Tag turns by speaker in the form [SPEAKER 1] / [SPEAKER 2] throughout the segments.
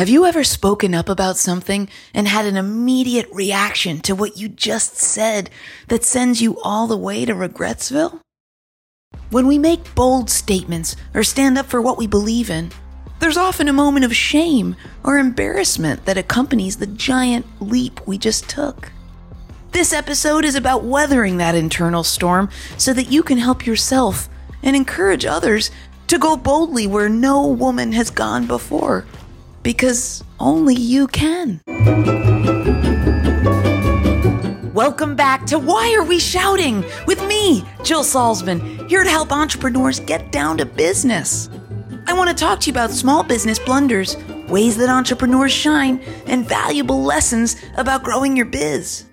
[SPEAKER 1] Have you ever spoken up about something and had an immediate reaction to what you just said that sends you all the way to Regretsville? When we make bold statements or stand up for what we believe in, there's often a moment of shame or embarrassment that accompanies the giant leap we just took. This episode is about weathering that internal storm so that you can help yourself and encourage others to go boldly where no woman has gone before because only you can. Welcome back to Why Are We Shouting with me, Jill Salzman, here to help entrepreneurs get down to business. I want to talk to you about small business blunders, ways that entrepreneurs shine, and valuable lessons about growing your biz.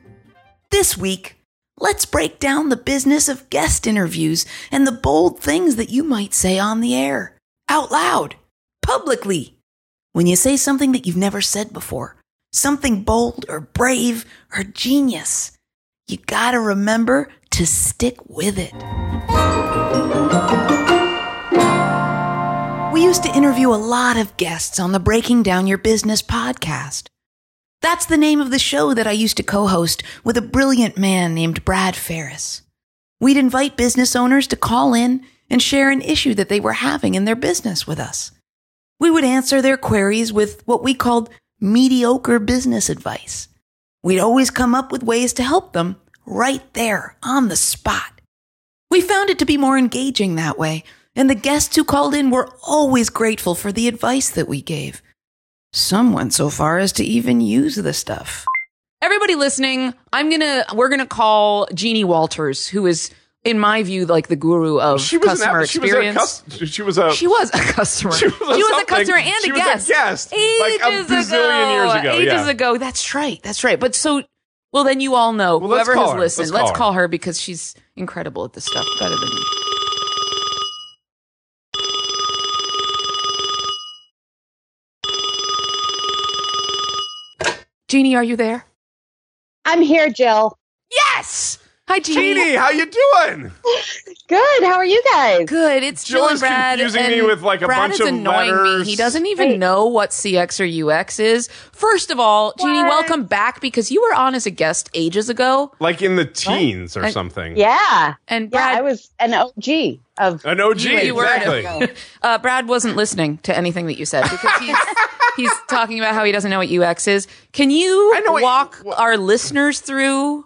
[SPEAKER 1] This week, let's break down the business of guest interviews and the bold things that you might say on the air, out loud, publicly when you say something that you've never said before, something bold or brave or genius, you gotta remember to stick with it. We used to interview a lot of guests on the Breaking Down Your Business podcast. That's the name of the show that I used to co host with a brilliant man named Brad Farris. We'd invite business owners to call in and share an issue that they were having in their business with us. We would answer their queries with what we called mediocre business advice. We'd always come up with ways to help them right there on the spot. We found it to be more engaging that way, and the guests who called in were always grateful for the advice that we gave. Some went so far as to even use the stuff.
[SPEAKER 2] Everybody listening, I'm gonna we're gonna call Jeannie Walters, who is in my view, like the guru of
[SPEAKER 3] She was
[SPEAKER 2] customer
[SPEAKER 3] an,
[SPEAKER 2] experience.
[SPEAKER 3] She was a, cus- she was a
[SPEAKER 2] She was a customer.
[SPEAKER 3] She was a
[SPEAKER 2] She was a customer and
[SPEAKER 3] She
[SPEAKER 2] a
[SPEAKER 3] was a
[SPEAKER 2] guest.
[SPEAKER 3] guest,
[SPEAKER 2] Ages
[SPEAKER 3] like a bazillion
[SPEAKER 2] ago.
[SPEAKER 3] years ago,
[SPEAKER 2] Ages
[SPEAKER 3] yeah.
[SPEAKER 2] ago. That's right. That's right. But so, well, then you all know.
[SPEAKER 3] Well,
[SPEAKER 2] Whoever has
[SPEAKER 3] her.
[SPEAKER 2] listened,
[SPEAKER 3] Let's
[SPEAKER 2] let's,
[SPEAKER 3] call
[SPEAKER 2] call,
[SPEAKER 3] her.
[SPEAKER 2] her because she's incredible at this stuff. Better than me. Jeannie, are you there?
[SPEAKER 4] I'm here, Jill.
[SPEAKER 2] Yes. Hi, Jeannie.
[SPEAKER 3] Jeannie. How you doing?
[SPEAKER 4] Good. How are you guys?
[SPEAKER 2] Good. It's
[SPEAKER 3] Jill
[SPEAKER 2] Jill and
[SPEAKER 3] is
[SPEAKER 2] Brad.
[SPEAKER 3] confusing me with, like, a
[SPEAKER 2] Brad
[SPEAKER 3] bunch
[SPEAKER 2] is
[SPEAKER 3] of
[SPEAKER 2] annoying
[SPEAKER 3] letters.
[SPEAKER 2] me. He doesn't even
[SPEAKER 4] Wait.
[SPEAKER 2] know what CX or UX is. First of all, Jeannie,
[SPEAKER 4] What?
[SPEAKER 2] welcome back because you were on as a guest ages ago,
[SPEAKER 3] Like in the teens or
[SPEAKER 2] I-
[SPEAKER 3] something.
[SPEAKER 4] Yeah.
[SPEAKER 2] and
[SPEAKER 4] Yeah, I was an OG of.
[SPEAKER 3] An OG.
[SPEAKER 2] You- you were
[SPEAKER 3] exactly.
[SPEAKER 2] uh, Brad wasn't listening to anything that you said because he's he's talking about how he doesn't know what UX is. Can you
[SPEAKER 3] I know what-
[SPEAKER 2] walk our listeners through?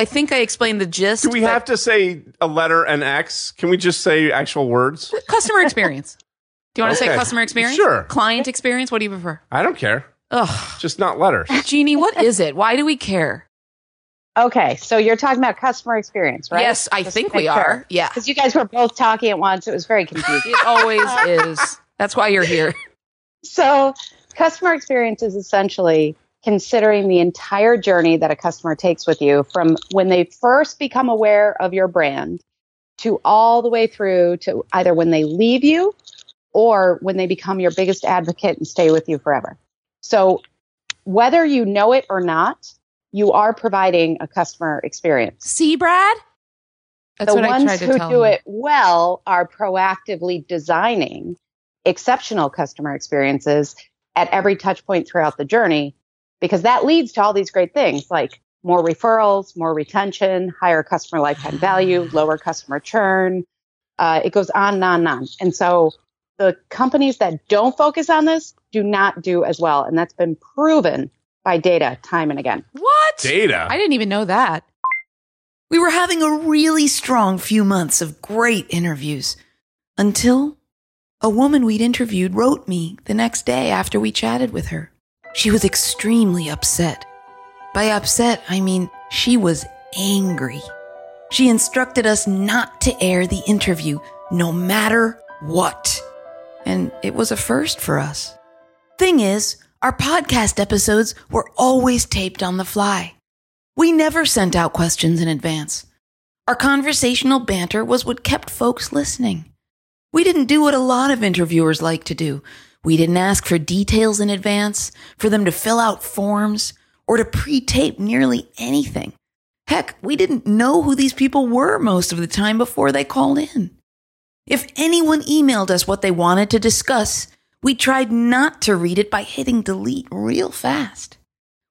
[SPEAKER 2] I think I explained the gist.
[SPEAKER 3] Do we
[SPEAKER 2] but
[SPEAKER 3] have to say a letter and X? Can we just say actual words?
[SPEAKER 2] customer experience? Do you want to say customer experience?
[SPEAKER 3] Sure.
[SPEAKER 2] Client experience? What do you prefer?
[SPEAKER 3] I don't care.
[SPEAKER 2] Ugh.
[SPEAKER 3] Just not letters.
[SPEAKER 2] Jeannie, what is it? Why do we care?
[SPEAKER 4] Okay, so you're talking about customer experience, right?
[SPEAKER 2] Yes, I think we are. Yeah.
[SPEAKER 4] Because you guys were both talking at once. It was very confusing.
[SPEAKER 2] It always is. That's why you're here.
[SPEAKER 4] so, customer experience is essentially considering the entire journey that a customer takes with you from when they first become aware of your brand to all the way through to either when they leave you or when they become your biggest advocate and stay with you forever. So, whether you know it or not, you are providing a customer experience.
[SPEAKER 2] See, Brad? That's
[SPEAKER 4] the
[SPEAKER 2] what I
[SPEAKER 4] ones
[SPEAKER 2] tried to
[SPEAKER 4] who
[SPEAKER 2] tell
[SPEAKER 4] do
[SPEAKER 2] him.
[SPEAKER 4] it well are proactively designing exceptional customer experiences at every touch point throughout the journey because that leads to all these great things like more referrals, more retention, higher customer lifetime value, lower customer churn. Uh, it goes on and on and on. And so the companies that don't focus on this do not do as well. And that's been proven by data time and again.
[SPEAKER 2] What?
[SPEAKER 3] Data.
[SPEAKER 2] I didn't even know that.
[SPEAKER 1] We were having a really strong few months of great interviews until a woman we'd interviewed wrote me the next day after we chatted with her. She was extremely upset. By upset, I mean she was angry. She instructed us not to air the interview no matter what. And it was a first for us. Thing is, our podcast episodes were always taped on the fly. We never sent out questions in advance. Our conversational banter was what kept folks listening. We didn't do what a lot of interviewers like to do. We didn't ask for details in advance, for them to fill out forms, or to pre tape nearly anything. Heck, we didn't know who these people were most of the time before they called in. If anyone emailed us what they wanted to discuss, we tried not to read it by hitting delete real fast.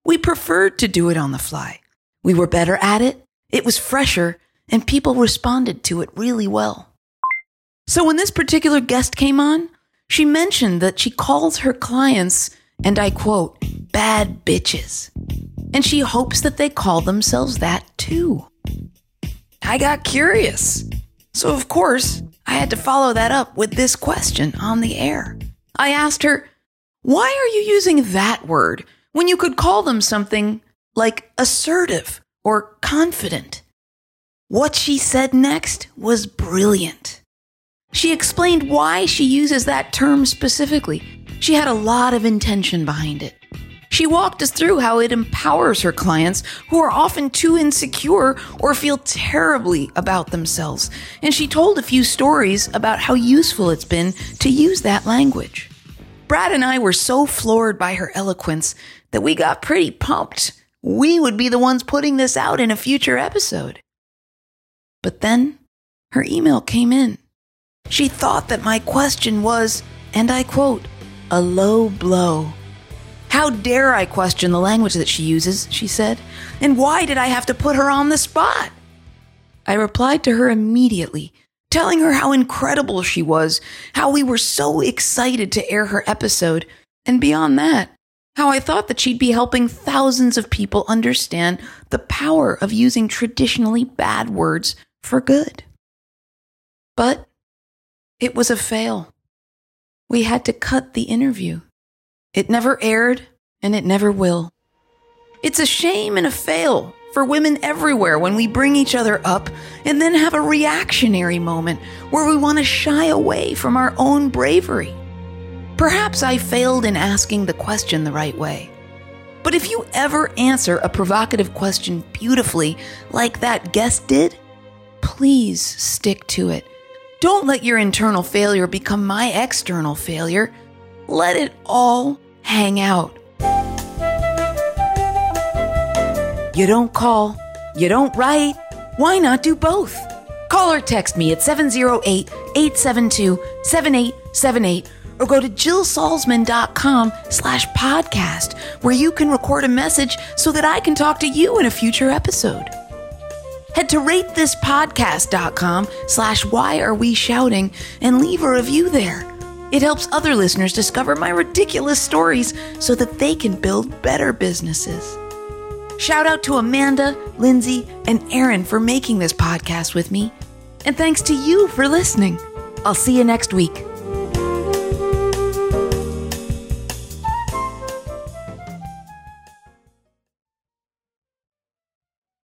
[SPEAKER 1] We preferred to do it on the fly. We were better at it, it was fresher, and people responded to it really well. So when this particular guest came on, she mentioned that she calls her clients, and I quote, bad bitches. And she hopes that they call themselves that too. I got curious. So, of course, I had to follow that up with this question on the air. I asked her, Why are you using that word when you could call them something like assertive or confident? What she said next was brilliant. She explained why she uses that term specifically. She had a lot of intention behind it. She walked us through how it empowers her clients who are often too insecure or feel terribly about themselves. And she told a few stories about how useful it's been to use that language. Brad and I were so floored by her eloquence that we got pretty pumped. We would be the ones putting this out in a future episode. But then her email came in. She thought that my question was, and I quote, a low blow. How dare I question the language that she uses, she said, and why did I have to put her on the spot? I replied to her immediately, telling her how incredible she was, how we were so excited to air her episode, and beyond that, how I thought that she'd be helping thousands of people understand the power of using traditionally bad words for good. But it was a fail. We had to cut the interview. It never aired, and it never will. It's a shame and a fail for women everywhere when we bring each other up and then have a reactionary moment where we want to shy away from our own bravery. Perhaps I failed in asking the question the right way. But if you ever answer a provocative question beautifully, like that guest did, please stick to it. Don't let your internal failure become my external failure. Let it all hang out. You don't call, you don't write. Why not do both? Call or text me at 708 872 7878 or go to jillsalzman.com slash podcast where you can record a message so that I can talk to you in a future episode. Head to ratethispodcast.com slash why are we shouting and leave a review there. It helps other listeners discover my ridiculous stories so that they can build better businesses. Shout out to Amanda, Lindsay, and Aaron for making this podcast with me. And thanks to you for listening. I'll see you next week.